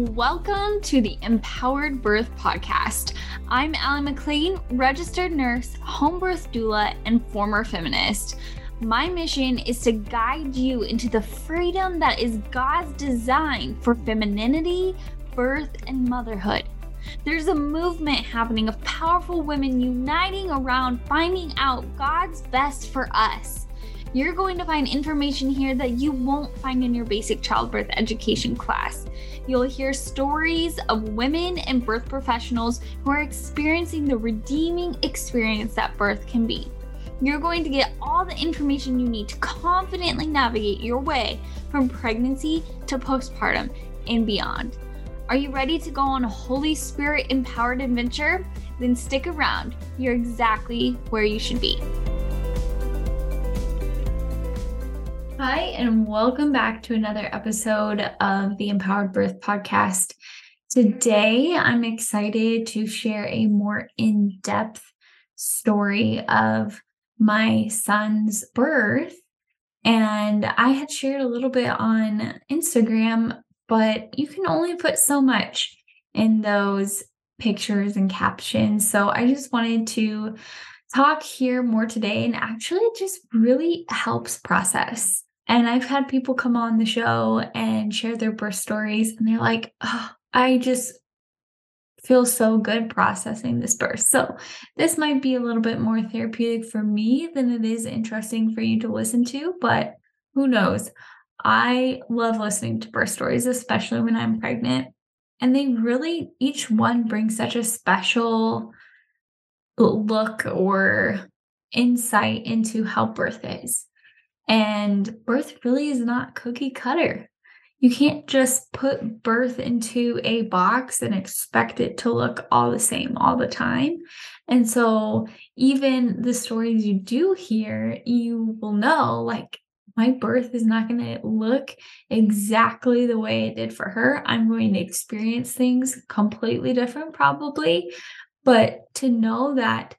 Welcome to the Empowered Birth Podcast. I'm Allie McLean, registered nurse, home birth doula, and former feminist. My mission is to guide you into the freedom that is God's design for femininity, birth, and motherhood. There's a movement happening of powerful women uniting around finding out God's best for us. You're going to find information here that you won't find in your basic childbirth education class. You'll hear stories of women and birth professionals who are experiencing the redeeming experience that birth can be. You're going to get all the information you need to confidently navigate your way from pregnancy to postpartum and beyond. Are you ready to go on a Holy Spirit empowered adventure? Then stick around. You're exactly where you should be. Hi, and welcome back to another episode of the Empowered Birth Podcast. Today, I'm excited to share a more in depth story of my son's birth. And I had shared a little bit on Instagram, but you can only put so much in those pictures and captions. So I just wanted to talk here more today and actually it just really helps process and I've had people come on the show and share their birth stories, and they're like, oh, I just feel so good processing this birth. So, this might be a little bit more therapeutic for me than it is interesting for you to listen to, but who knows? I love listening to birth stories, especially when I'm pregnant. And they really, each one brings such a special look or insight into how birth is. And birth really is not cookie cutter. You can't just put birth into a box and expect it to look all the same all the time. And so, even the stories you do hear, you will know like, my birth is not going to look exactly the way it did for her. I'm going to experience things completely different, probably. But to know that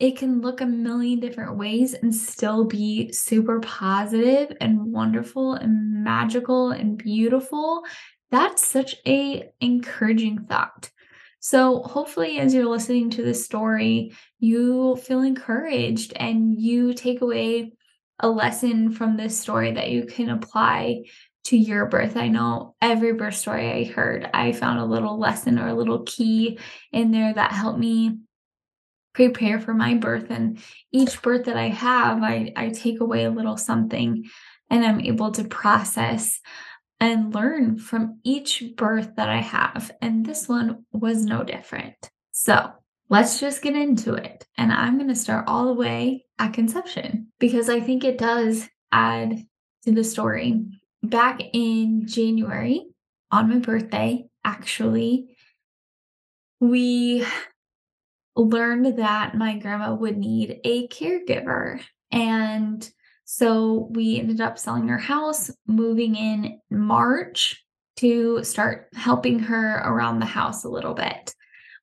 it can look a million different ways and still be super positive and wonderful and magical and beautiful that's such a encouraging thought so hopefully as you're listening to this story you feel encouraged and you take away a lesson from this story that you can apply to your birth. I know every birth story I heard, I found a little lesson or a little key in there that helped me prepare for my birth and each birth that i have i i take away a little something and i'm able to process and learn from each birth that i have and this one was no different. So let's just get into it and i'm going to start all the way at conception because i think it does add to the story. Back in january on my birthday actually we learned that my grandma would need a caregiver. And so we ended up selling our house, moving in March to start helping her around the house a little bit.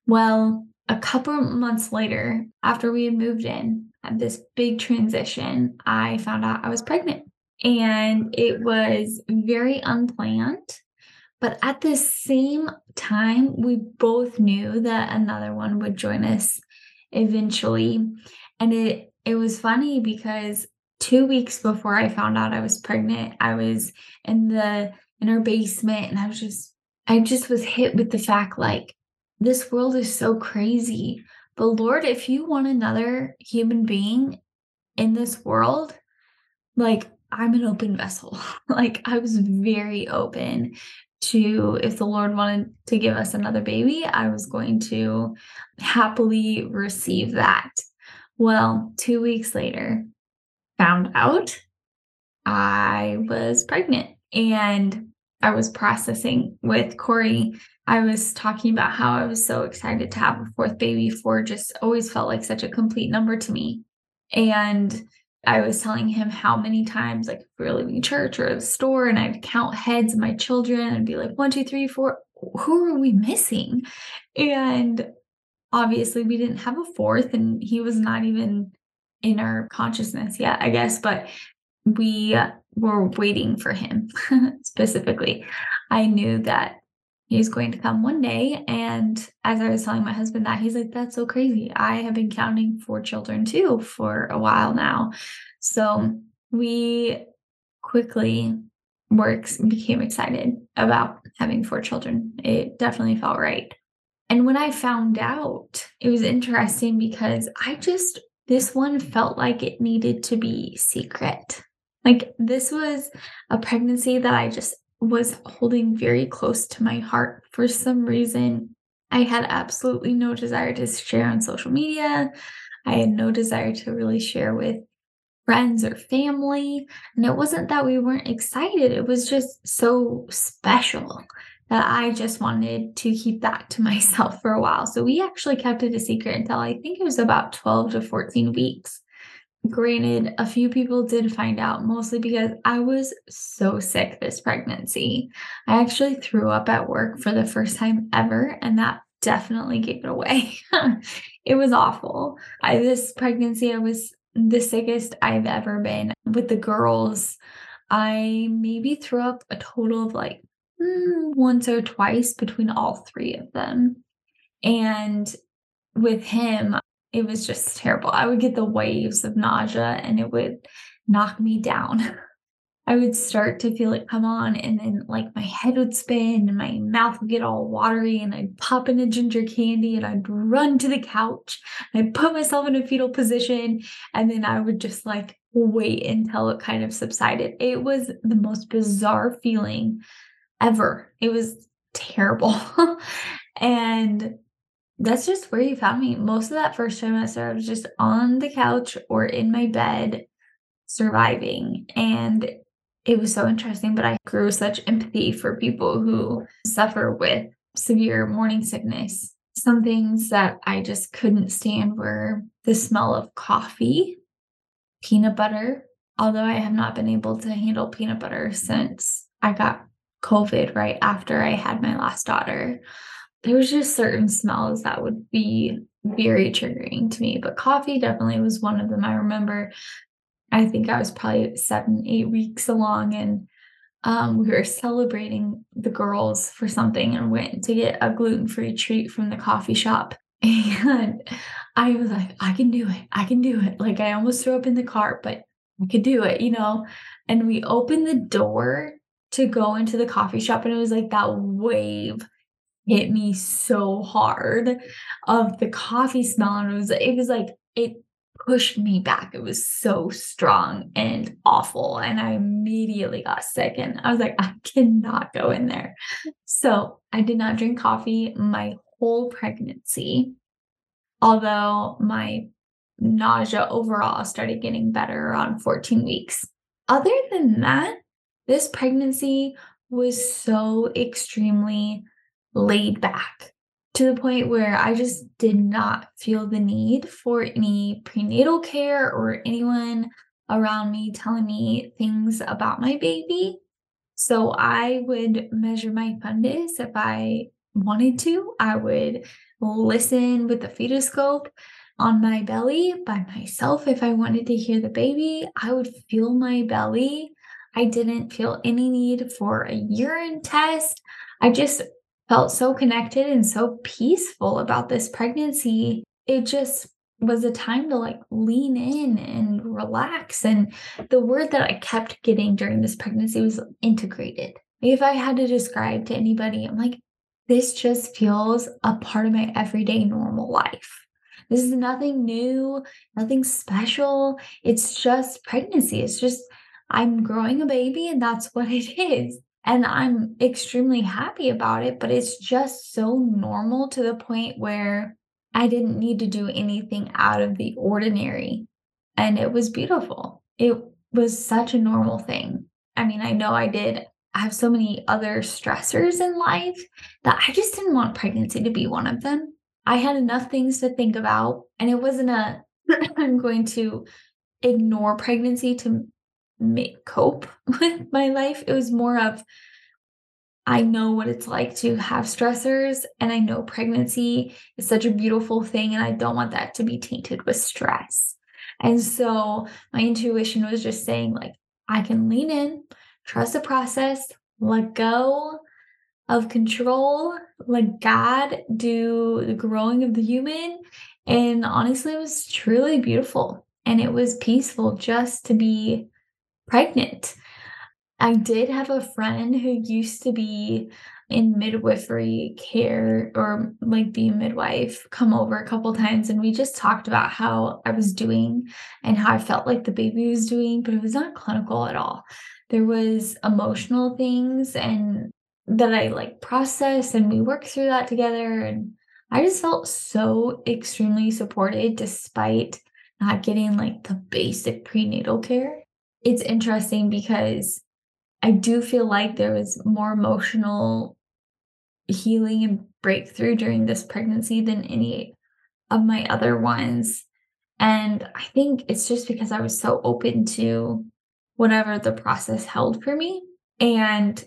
Well, a couple months later, after we had moved in, had this big transition, I found out I was pregnant. And it was very unplanned. But at the same time, we both knew that another one would join us eventually. And it it was funny because two weeks before I found out I was pregnant, I was in the in our basement and I was just I just was hit with the fact like this world is so crazy. But Lord, if you want another human being in this world, like I'm an open vessel. like I was very open to if the Lord wanted to give us another baby, I was going to happily receive that. Well, two weeks later, found out I was pregnant and I was processing with Corey. I was talking about how I was so excited to have a fourth baby for just always felt like such a complete number to me. And I was telling him how many times, like, if we were leaving church or the store, and I'd count heads of my children and be like, one, two, three, four, who are we missing? And obviously, we didn't have a fourth, and he was not even in our consciousness yet, I guess, but we were waiting for him specifically. I knew that he's going to come one day. And as I was telling my husband that, he's like, that's so crazy. I have been counting four children too for a while now. So we quickly works became excited about having four children. It definitely felt right. And when I found out, it was interesting because I just, this one felt like it needed to be secret. Like this was a pregnancy that I just was holding very close to my heart for some reason. I had absolutely no desire to share on social media. I had no desire to really share with friends or family. And it wasn't that we weren't excited, it was just so special that I just wanted to keep that to myself for a while. So we actually kept it a secret until I think it was about 12 to 14 weeks. Granted, a few people did find out, mostly because I was so sick this pregnancy. I actually threw up at work for the first time ever, and that definitely gave it away. it was awful. I this pregnancy, I was the sickest I've ever been. With the girls, I maybe threw up a total of like mm, once or twice between all three of them. And with him, it was just terrible. I would get the waves of nausea and it would knock me down. I would start to feel it come on, and then like my head would spin and my mouth would get all watery, and I'd pop in a ginger candy and I'd run to the couch. And I'd put myself in a fetal position, and then I would just like wait until it kind of subsided. It was the most bizarre feeling ever. It was terrible. and that's just where you found me. Most of that first trimester, I was just on the couch or in my bed surviving. And it was so interesting, but I grew such empathy for people who suffer with severe morning sickness. Some things that I just couldn't stand were the smell of coffee, peanut butter, although I have not been able to handle peanut butter since I got COVID right after I had my last daughter was just certain smells that would be very triggering to me but coffee definitely was one of them. I remember i think i was probably seven eight weeks along and um, we were celebrating the girls for something and went to get a gluten-free treat from the coffee shop. And i was like i can do it. I can do it. Like i almost threw up in the cart but i could do it you know? And we opened the door to go into the coffee shop and it was like that wave hit me so hard of the coffee smell and it was it was like it pushed me back. It was so strong and awful and i immediately got sick and i was like i cannot go in there. So i did not drink coffee my whole pregnancy although my nausea overall started getting better around 14 weeks. Other than that this pregnancy was so extremely laid back to the point where I just did not feel the need for any prenatal care or anyone around me telling me things about my baby. So I would measure my fundus if I wanted to. I would listen with the fetoscope on my belly by myself if I wanted to hear the baby. I would feel my belly. I didn't feel any need for a urine test. I just felt so connected and so peaceful about this pregnancy. It just was a time to like lean in and relax. And the word that I kept getting during this pregnancy was integrated. If I had to describe to anybody, I'm like, this just feels a part of my everyday normal life. This is nothing new, nothing special. It's just pregnancy. It's just, I'm growing a baby and that's what it is. And I'm extremely happy about it, but it's just so normal to the point where I didn't need to do anything out of the ordinary. And it was beautiful. It was such a normal thing. I mean, I know I did have so many other stressors in life that I just didn't want pregnancy to be one of them. I had enough things to think about, and it wasn't a I'm going to ignore pregnancy to make cope with my life. It was more of I know what it's like to have stressors, and I know pregnancy is such a beautiful thing, and I don't want that to be tainted with stress. And so my intuition was just saying, like, I can lean in, trust the process, let go of control, let God do the growing of the human. And honestly, it was truly beautiful and it was peaceful just to be pregnant. I did have a friend who used to be in midwifery care or like be a midwife come over a couple times and we just talked about how I was doing and how I felt like the baby was doing, but it was not clinical at all. There was emotional things and that I like processed and we worked through that together and I just felt so extremely supported despite not getting like the basic prenatal care. It's interesting because I do feel like there was more emotional healing and breakthrough during this pregnancy than any of my other ones. And I think it's just because I was so open to whatever the process held for me. And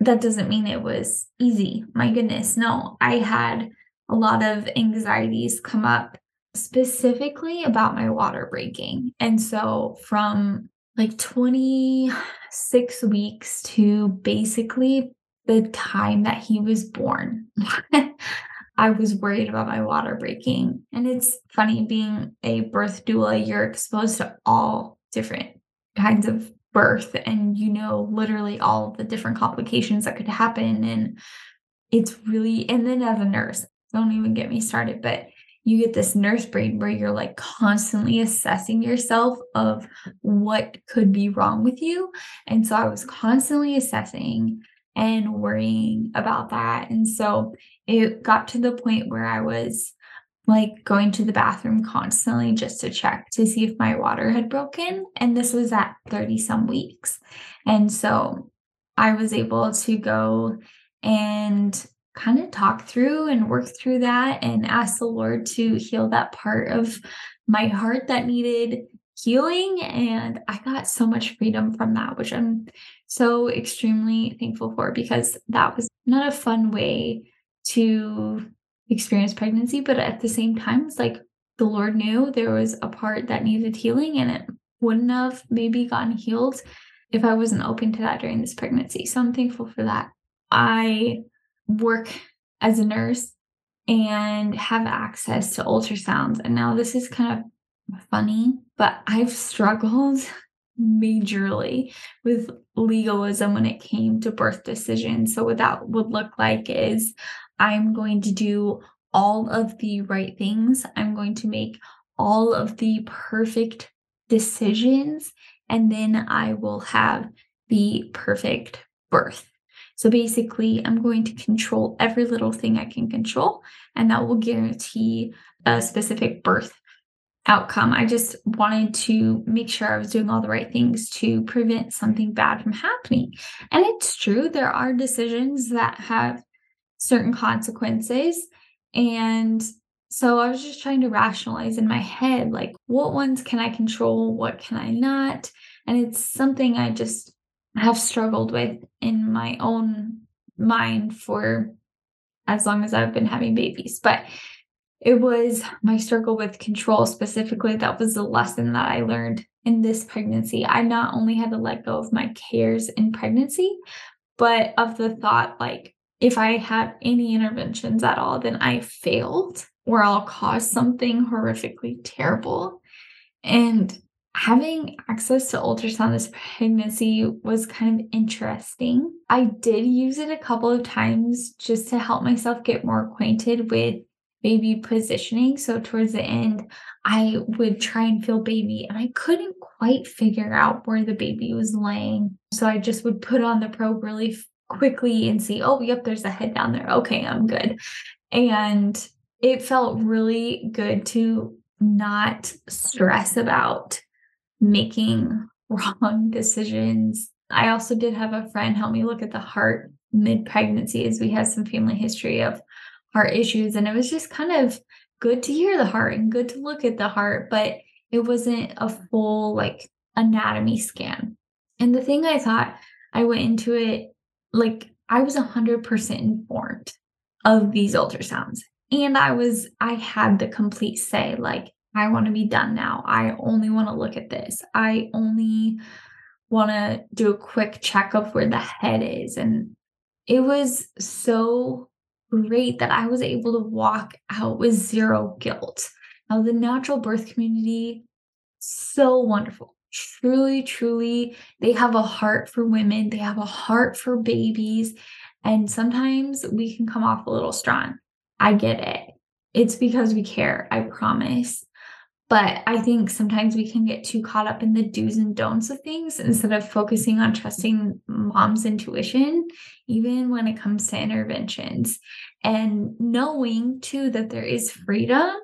that doesn't mean it was easy. My goodness, no. I had a lot of anxieties come up specifically about my water breaking. And so from like 26 weeks to basically the time that he was born. I was worried about my water breaking. And it's funny being a birth doula, you're exposed to all different kinds of birth and you know literally all the different complications that could happen and it's really and then as a nurse don't even get me started but you get this nurse brain where you're like constantly assessing yourself of what could be wrong with you and so i was constantly assessing and worrying about that. And so it got to the point where I was like going to the bathroom constantly just to check to see if my water had broken. And this was at 30 some weeks. And so I was able to go and kind of talk through and work through that and ask the Lord to heal that part of my heart that needed healing. And I got so much freedom from that, which I'm so extremely thankful for because that was not a fun way to experience pregnancy. But at the same time, it's like the Lord knew there was a part that needed healing and it wouldn't have maybe gotten healed if I wasn't open to that during this pregnancy. So I'm thankful for that. I work as a nurse and have access to ultrasounds. And now this is kind of funny, but I've struggled majorly with legalism when it came to birth decisions. So, what that would look like is I'm going to do all of the right things, I'm going to make all of the perfect decisions, and then I will have the perfect birth. So basically, I'm going to control every little thing I can control, and that will guarantee a specific birth outcome. I just wanted to make sure I was doing all the right things to prevent something bad from happening. And it's true, there are decisions that have certain consequences. And so I was just trying to rationalize in my head like, what ones can I control? What can I not? And it's something I just have struggled with in my own mind for as long as I've been having babies. But it was my struggle with control specifically. That was the lesson that I learned in this pregnancy. I not only had to let go of my cares in pregnancy, but of the thought like, if I have any interventions at all, then I failed or I'll cause something horrifically terrible. And having access to ultrasound this pregnancy was kind of interesting. I did use it a couple of times just to help myself get more acquainted with baby positioning. So towards the end, I would try and feel baby and I couldn't quite figure out where the baby was laying. So I just would put on the probe really quickly and see, oh, yep, there's a head down there. Okay, I'm good. And it felt really good to not stress about making wrong decisions. I also did have a friend help me look at the heart mid pregnancy as we had some family history of heart issues. And it was just kind of good to hear the heart and good to look at the heart, but it wasn't a full like anatomy scan. And the thing I thought I went into it like I was 100% informed of these ultrasounds. And I was, I had the complete say, like, I want to be done now. I only want to look at this. I only want to do a quick check of where the head is. And it was so great that I was able to walk out with zero guilt. Now, the natural birth community, so wonderful. Truly, truly, they have a heart for women, they have a heart for babies. And sometimes we can come off a little strong. I get it. It's because we care, I promise. But I think sometimes we can get too caught up in the do's and don'ts of things instead of focusing on trusting mom's intuition, even when it comes to interventions. And knowing too that there is freedom,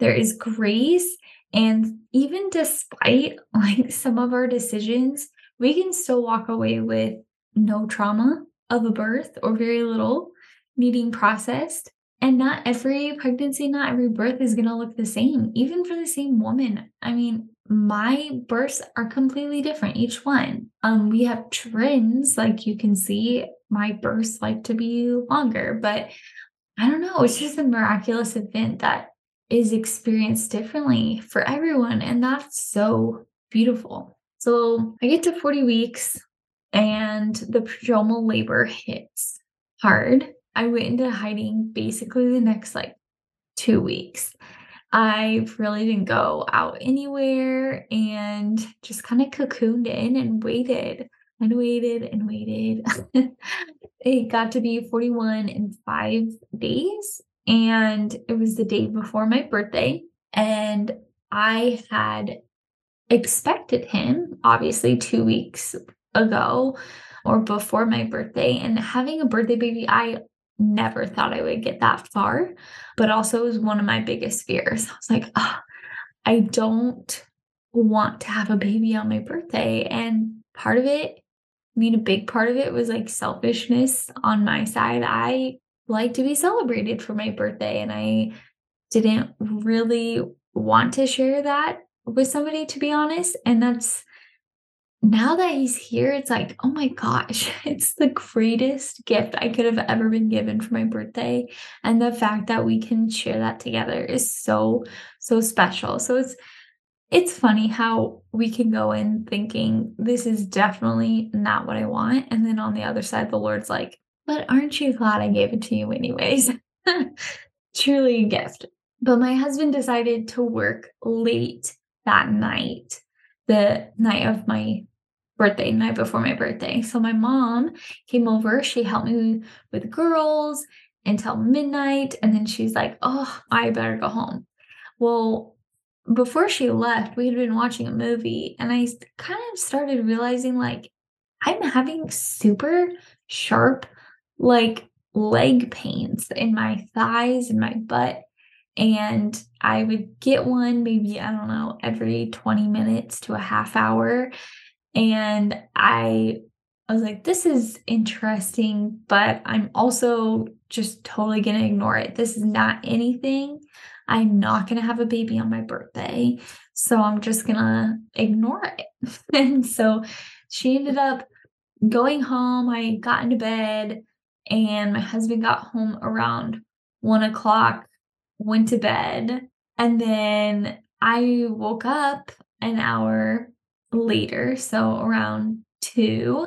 there is grace, and even despite like some of our decisions, we can still walk away with no trauma of a birth or very little needing processed and not every pregnancy, not every birth is going to look the same, even for the same woman. I mean, my births are completely different, each one. Um, we have trends, like you can see, my births like to be longer, but I don't know, it's just a miraculous event that is experienced differently for everyone. And that's so beautiful. So I get to 40 weeks and the prodromal labor hits hard. I went into hiding basically the next like two weeks. I really didn't go out anywhere and just kind of cocooned in and waited and waited and waited. it got to be 41 in five days. And it was the day before my birthday. And I had expected him, obviously, two weeks ago or before my birthday. And having a birthday baby, I never thought I would get that far, but also was one of my biggest fears. I was like, oh, I don't want to have a baby on my birthday. And part of it, I mean, a big part of it was like selfishness on my side. I like to be celebrated for my birthday, and I didn't really want to share that with somebody, to be honest. And that's now that he's here, it's like, oh my gosh, it's the greatest gift I could have ever been given for my birthday. And the fact that we can share that together is so, so special. So it's, it's funny how we can go in thinking this is definitely not what I want. And then on the other side, the Lord's like, but aren't you glad I gave it to you anyways? Truly a gift. But my husband decided to work late that night, the night of my birthday, night before my birthday. So my mom came over. She helped me with girls until midnight. And then she's like, oh, I better go home. Well, before she left, we had been watching a movie and I kind of started realizing like I'm having super sharp, like leg pains in my thighs and my butt. And I would get one maybe, I don't know, every 20 minutes to a half hour. And I I was like, this is interesting, but I'm also just totally going to ignore it. This is not anything. I'm not going to have a baby on my birthday. So I'm just going to ignore it. and so she ended up going home. I got into bed, and my husband got home around one o'clock, went to bed. And then I woke up an hour later, so around two,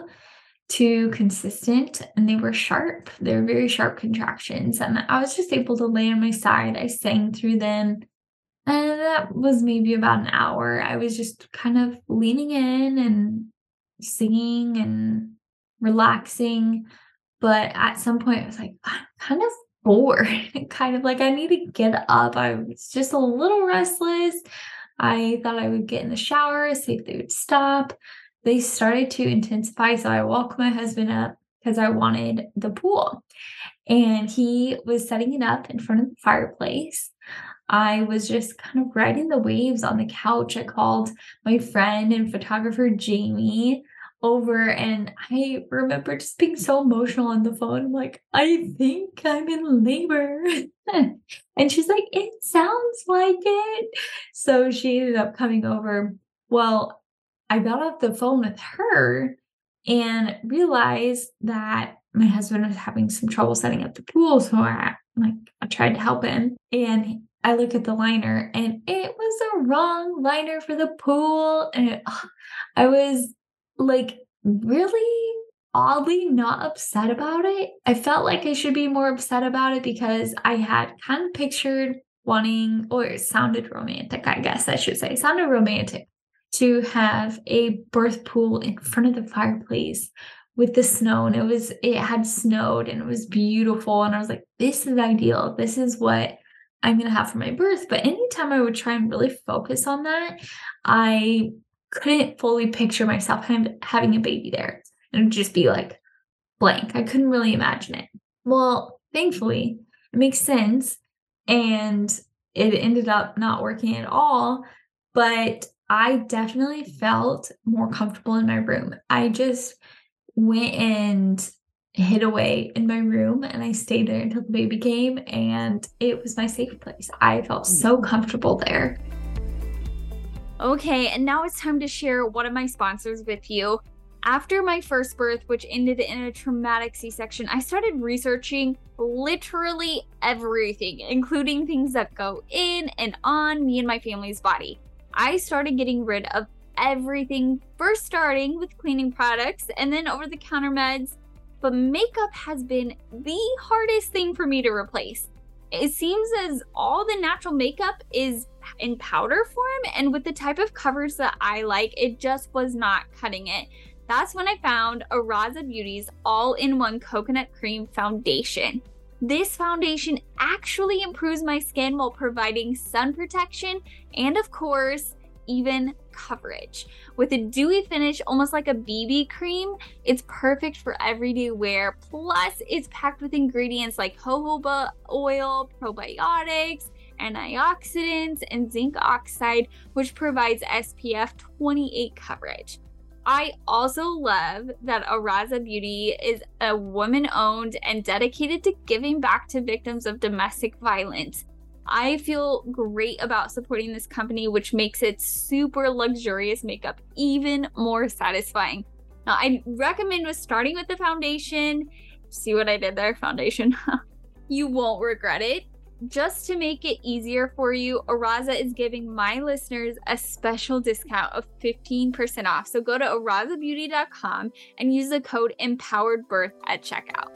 two consistent, and they were sharp. They were very sharp contractions. And I was just able to lay on my side. I sang through them. And that was maybe about an hour. I was just kind of leaning in and singing and relaxing. But at some point, I was like, I'm kind of bored. kind of like I need to get up. I was just a little restless. I thought I would get in the shower, see if they would stop. They started to intensify. So I woke my husband up because I wanted the pool. And he was setting it up in front of the fireplace. I was just kind of riding the waves on the couch. I called my friend and photographer Jamie over and I remember just being so emotional on the phone. I'm like, I think I'm in labor. and she's like, it sounds like it. So she ended up coming over. Well, I got off the phone with her and realized that my husband was having some trouble setting up the pool. So I like I tried to help him. And I look at the liner and it was a wrong liner for the pool. And it, I was like really oddly not upset about it. I felt like I should be more upset about it because I had kind of pictured wanting, or it sounded romantic, I guess I should say, it sounded romantic to have a birth pool in front of the fireplace with the snow and it was it had snowed and it was beautiful and I was like this is ideal this is what I'm going to have for my birth but anytime I would try and really focus on that I couldn't fully picture myself having a baby there and just be like blank I couldn't really imagine it well thankfully it makes sense and it ended up not working at all but I definitely felt more comfortable in my room. I just went and hid away in my room and I stayed there until the baby came and it was my safe place. I felt hmm. so comfortable there. Okay, and now it's time to share one of my sponsors with you. After my first birth, which ended in a traumatic C section, I started researching literally everything, including things that go in and on me and my family's body. I started getting rid of everything, first starting with cleaning products and then over the counter meds. But makeup has been the hardest thing for me to replace. It seems as all the natural makeup is in powder form, and with the type of covers that I like, it just was not cutting it. That's when I found Araza Beauty's all in one coconut cream foundation. This foundation actually improves my skin while providing sun protection and, of course, even coverage. With a dewy finish, almost like a BB cream, it's perfect for everyday wear. Plus, it's packed with ingredients like jojoba oil, probiotics, antioxidants, and zinc oxide, which provides SPF 28 coverage. I also love that Araza Beauty is a woman owned and dedicated to giving back to victims of domestic violence. I feel great about supporting this company, which makes its super luxurious makeup even more satisfying. Now, I recommend with starting with the foundation. See what I did there? Foundation. you won't regret it. Just to make it easier for you, Araza is giving my listeners a special discount of 15% off. So go to arazabeauty.com and use the code EMPOWEREDBIRTH at checkout.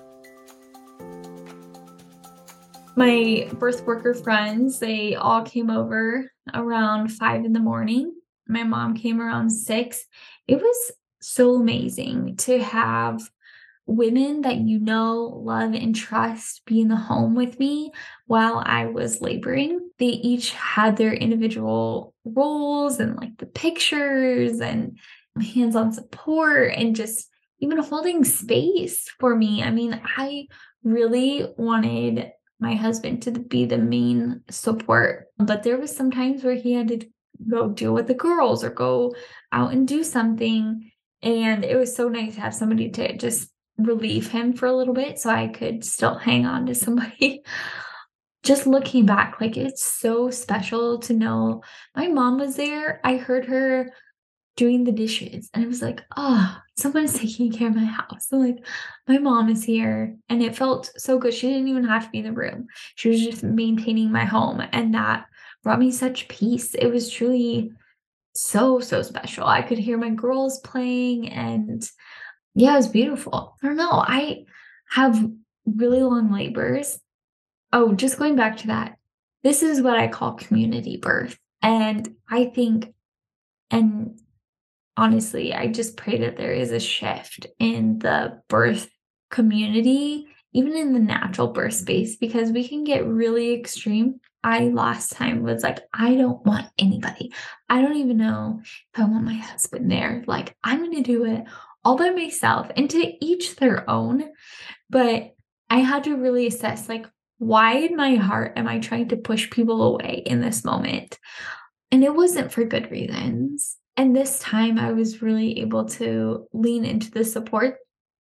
My birth worker friends, they all came over around five in the morning. My mom came around six. It was so amazing to have women that you know, love, and trust be in the home with me while I was laboring. They each had their individual roles and like the pictures and hands on support and just even holding space for me. I mean, I really wanted my husband to be the main support, but there was some times where he had to go deal with the girls or go out and do something. And it was so nice to have somebody to just relieve him for a little bit so I could still hang on to somebody. Just looking back, like it's so special to know my mom was there. I heard her doing the dishes and it was like, oh, someone's taking care of my house. So like my mom is here and it felt so good. She didn't even have to be in the room. She was just maintaining my home and that brought me such peace. It was truly so so special. I could hear my girls playing and yeah, it was beautiful. I don't know. I have really long labors. Oh, just going back to that. This is what I call community birth. And I think, and honestly, I just pray that there is a shift in the birth community, even in the natural birth space, because we can get really extreme. I last time was like, I don't want anybody. I don't even know if I want my husband there. Like, I'm going to do it all by myself and to each their own. But I had to really assess like, why in my heart am I trying to push people away in this moment? And it wasn't for good reasons. And this time I was really able to lean into the support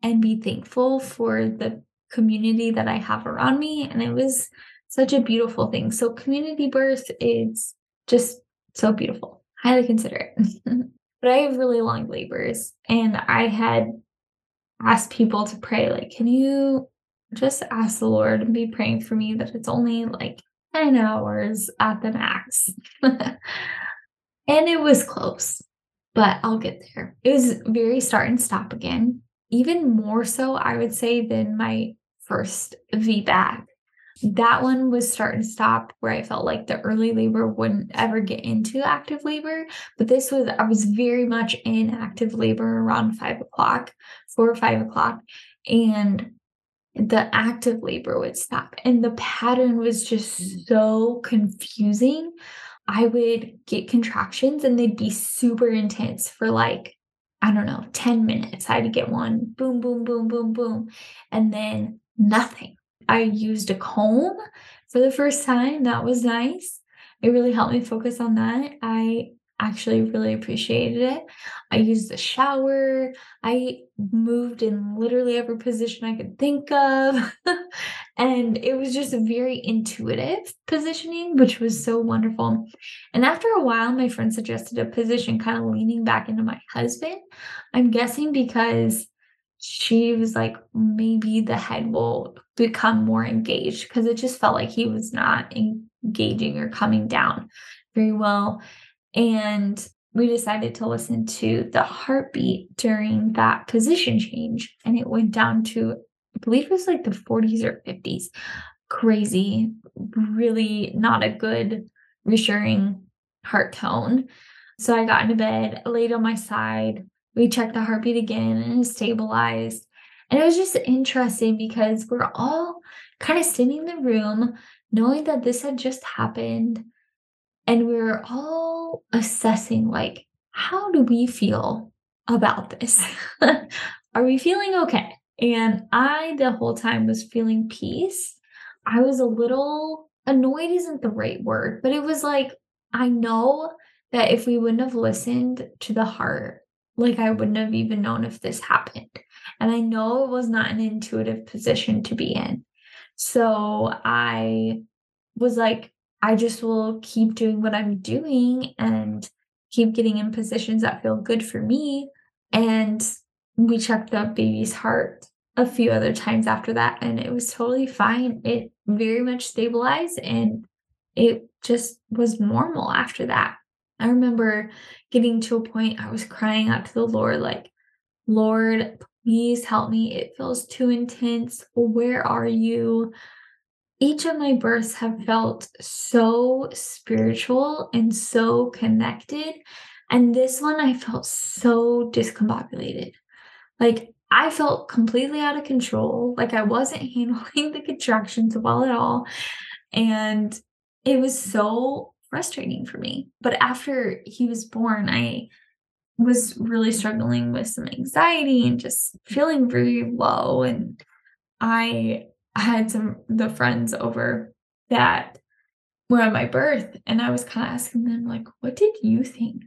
and be thankful for the community that I have around me. And it was such a beautiful thing. So, community birth is just so beautiful. Highly consider it. but I have really long labors. And I had asked people to pray, like, can you just ask the Lord and be praying for me that it's only like 10 hours at the max. and it was close, but I'll get there. It was very start and stop again. even more so, I would say, than my first VBAC. That one was start and stop where I felt like the early labor wouldn't ever get into active labor. But this was, I was very much in active labor around five o'clock, four or five o'clock. And the active labor would stop. And the pattern was just mm. so confusing. I would get contractions and they'd be super intense for like, I don't know, 10 minutes. I'd get one boom, boom, boom, boom, boom. And then nothing. I used a comb for the first time. That was nice. It really helped me focus on that. I actually really appreciated it. I used the shower. I moved in literally every position I could think of. and it was just a very intuitive positioning, which was so wonderful. And after a while, my friend suggested a position kind of leaning back into my husband. I'm guessing because she was like, maybe the head will become more engaged because it just felt like he was not engaging or coming down very well. And we decided to listen to the heartbeat during that position change. And it went down to, I believe it was like the 40s or 50s. Crazy, really not a good, reassuring heart tone. So I got into bed, laid on my side. We checked the heartbeat again and it stabilized. And it was just interesting because we're all kind of sitting in the room knowing that this had just happened and we are all assessing like how do we feel about this? Are we feeling okay? And i the whole time was feeling peace. I was a little annoyed isn't the right word but it was like i know that if we wouldn't have listened to the heart like i wouldn't have even known if this happened and i know it was not an intuitive position to be in so i was like I just will keep doing what I'm doing and keep getting in positions that feel good for me. And we checked the baby's heart a few other times after that, and it was totally fine. It very much stabilized and it just was normal after that. I remember getting to a point I was crying out to the Lord, like, Lord, please help me. It feels too intense. Where are you? each of my births have felt so spiritual and so connected. And this one, I felt so discombobulated. Like I felt completely out of control. Like I wasn't handling the contractions well at all. And it was so frustrating for me. But after he was born, I was really struggling with some anxiety and just feeling very low. And I had some the friends over that were at my birth, and I was kind of asking them, like, what did you think?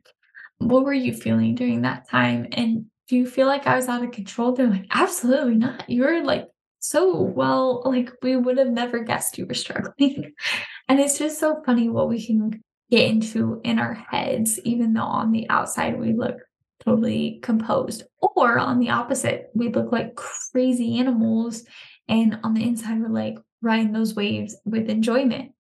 What were you feeling during that time? And do you feel like I was out of control? They're like, absolutely not. You were like so well, like we would have never guessed you were struggling. and it's just so funny what we can get into in our heads, even though on the outside we look totally composed. Or on the opposite, we look like crazy animals and on the inside, we're like riding those waves with enjoyment.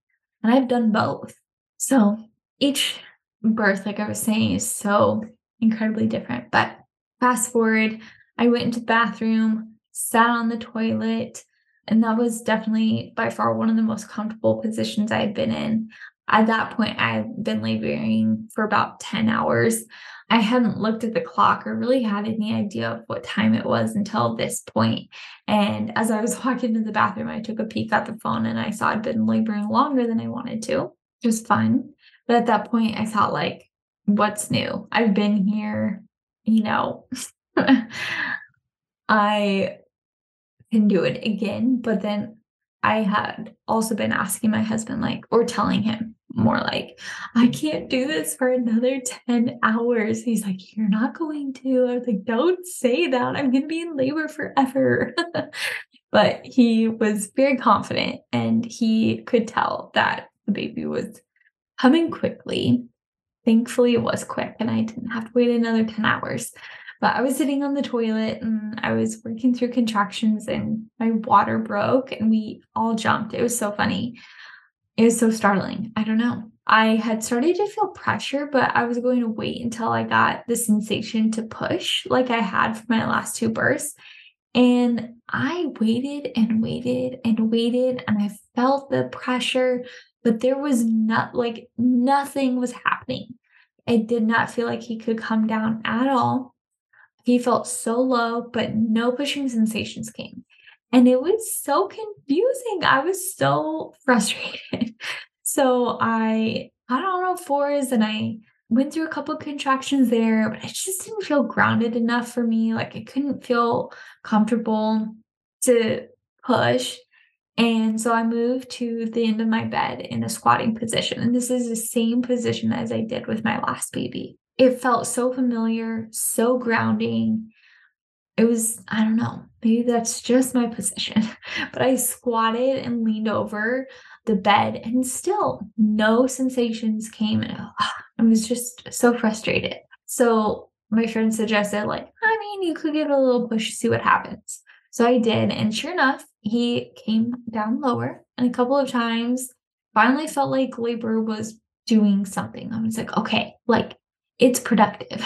And I've done both. So each birth, like I was saying, is so incredibly different. But fast forward, I went into the bathroom, sat on the toilet, and that was definitely by far one of the most comfortable positions I had been in. At that point, I had been laboring for about 10 hours. I hadn't looked at the clock or really had any idea of what time it was until this point. And as I was walking to the bathroom, I took a peek at the phone and I saw I'd been laboring longer than I wanted to, which was fun. But at that point, I thought, like, what's new? I've been here, you know, I can do it again. But then I had also been asking my husband, like, or telling him, more like, I can't do this for another 10 hours. He's like, You're not going to. I was like, Don't say that. I'm going to be in labor forever. but he was very confident and he could tell that the baby was coming quickly. Thankfully, it was quick and I didn't have to wait another 10 hours. But I was sitting on the toilet and I was working through contractions and my water broke and we all jumped. It was so funny it was so startling. I don't know. I had started to feel pressure, but I was going to wait until I got the sensation to push like I had for my last two births. And I waited and waited and waited, and I felt the pressure, but there was not like nothing was happening. It did not feel like he could come down at all. He felt so low, but no pushing sensations came. And it was so confusing. I was so frustrated. so I I don't know fours and I went through a couple contractions there, but I just didn't feel grounded enough for me. Like I couldn't feel comfortable to push. And so I moved to the end of my bed in a squatting position. And this is the same position as I did with my last baby. It felt so familiar, so grounding. It was, I don't know, maybe that's just my position, but I squatted and leaned over the bed and still no sensations came. And ah, I was just so frustrated. So my friend suggested, like, I mean, you could give it a little push, see what happens. So I did. And sure enough, he came down lower. And a couple of times, finally felt like labor was doing something. I was like, okay, like it's productive.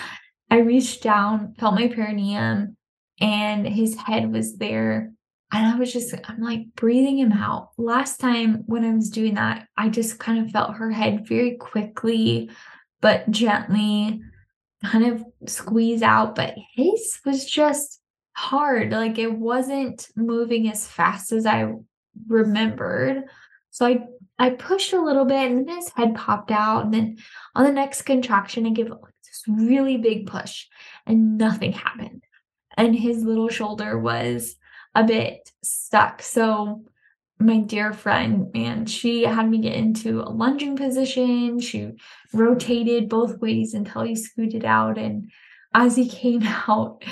I reached down, felt my perineum, and his head was there. And I was just, I'm like breathing him out. Last time when I was doing that, I just kind of felt her head very quickly, but gently kind of squeeze out. But his was just hard. Like it wasn't moving as fast as I remembered. So I I pushed a little bit and then his head popped out. And then on the next contraction, I gave this really big push and nothing happened. And his little shoulder was a bit stuck. So my dear friend, man, she had me get into a lunging position. She rotated both ways until he scooted out. And as he came out,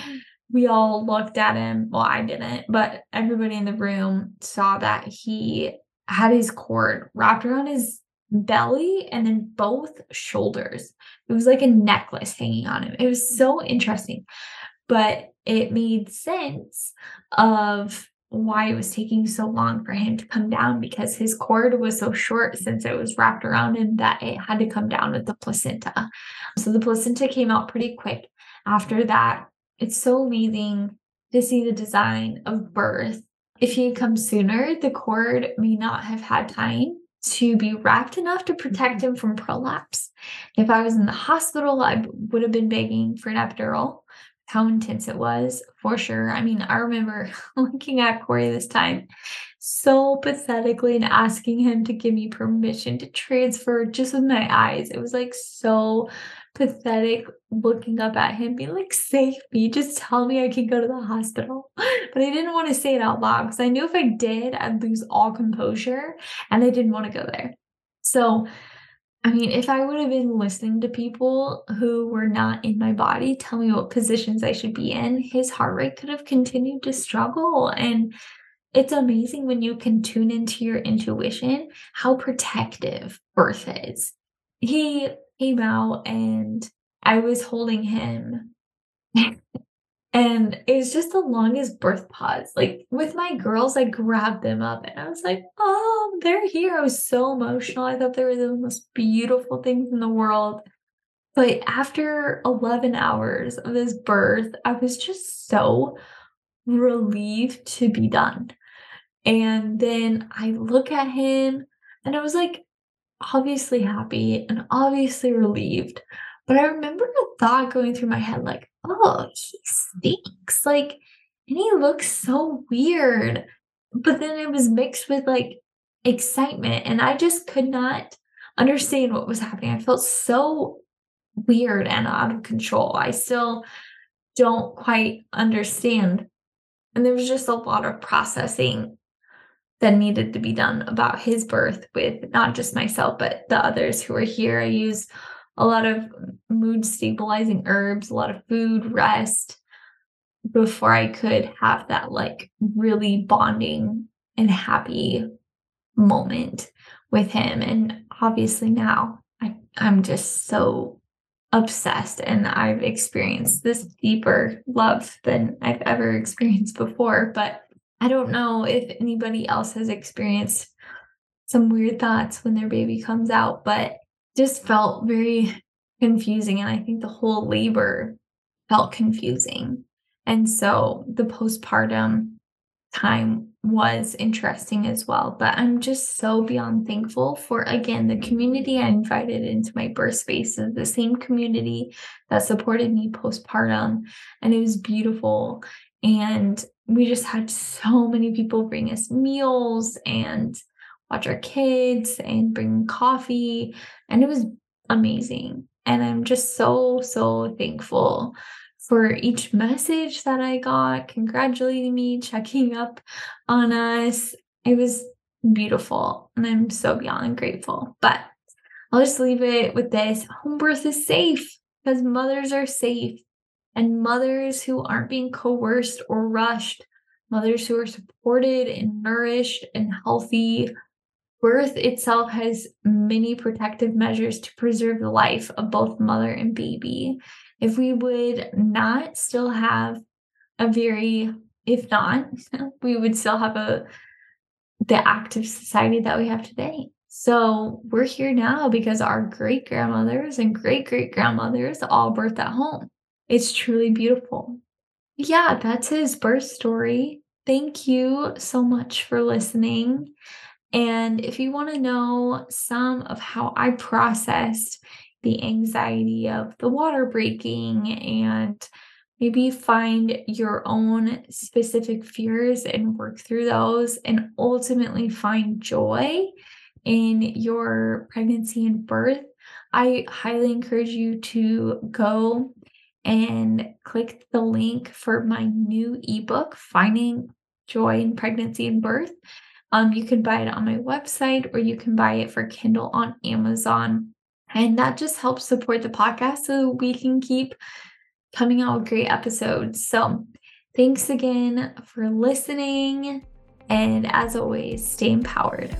we all looked at him. Well, I didn't, but everybody in the room saw that he had his cord wrapped around his belly and then both shoulders. It was like a necklace hanging on him. It was so interesting but it made sense of why it was taking so long for him to come down because his cord was so short since it was wrapped around him that it had to come down with the placenta. So the placenta came out pretty quick. After that, it's so amazing to see the design of birth. If he had come sooner, the cord may not have had time to be wrapped enough to mm-hmm. protect him from prolapse. If I was in the hospital, I would have been begging for an epidural how intense it was for sure. I mean, I remember looking at Corey this time so pathetically and asking him to give me permission to transfer just with my eyes. It was like so pathetic looking up at him, being like, save me, just tell me I can go to the hospital. But I didn't want to say it out loud because I knew if I did, I'd lose all composure and I didn't want to go there. So I mean, if I would have been listening to people who were not in my body tell me what positions I should be in, his heart rate could have continued to struggle. And it's amazing when you can tune into your intuition how protective birth is. He came out and I was holding him And it was just the longest birth pause. Like with my girls, I grabbed them up and I was like, oh, they're here. I was so emotional. I thought they were the most beautiful things in the world. But after 11 hours of this birth, I was just so relieved to be done. And then I look at him and I was like, obviously happy and obviously relieved. But I remember a thought going through my head like, oh, he stinks. Like, and he looks so weird. But then it was mixed with like excitement. And I just could not understand what was happening. I felt so weird and out of control. I still don't quite understand. And there was just a lot of processing that needed to be done about his birth with not just myself, but the others who were here. I used a lot of mood stabilizing herbs, a lot of food, rest before I could have that like really bonding and happy moment with him. And obviously now I, I'm just so obsessed and I've experienced this deeper love than I've ever experienced before. But I don't know if anybody else has experienced some weird thoughts when their baby comes out, but just felt very confusing. And I think the whole labor felt confusing. And so the postpartum time was interesting as well. But I'm just so beyond thankful for, again, the community I invited into my birth spaces, the same community that supported me postpartum. And it was beautiful. And we just had so many people bring us meals and watch our kids and bring coffee. And it was amazing. And I'm just so, so thankful for each message that I got, congratulating me, checking up on us. It was beautiful. And I'm so beyond grateful. But I'll just leave it with this home birth is safe because mothers are safe. And mothers who aren't being coerced or rushed, mothers who are supported and nourished and healthy. Birth itself has many protective measures to preserve the life of both mother and baby if we would not still have a very, if not, we would still have a the active society that we have today. So we're here now because our great grandmothers and great great grandmothers all birthed at home. It's truly beautiful. Yeah, that's his birth story. Thank you so much for listening. And if you want to know some of how I processed the anxiety of the water breaking and maybe find your own specific fears and work through those and ultimately find joy in your pregnancy and birth, I highly encourage you to go and click the link for my new ebook, Finding Joy in Pregnancy and Birth. Um, you can buy it on my website or you can buy it for Kindle on Amazon. And that just helps support the podcast so we can keep coming out with great episodes. So, thanks again for listening. And as always, stay empowered.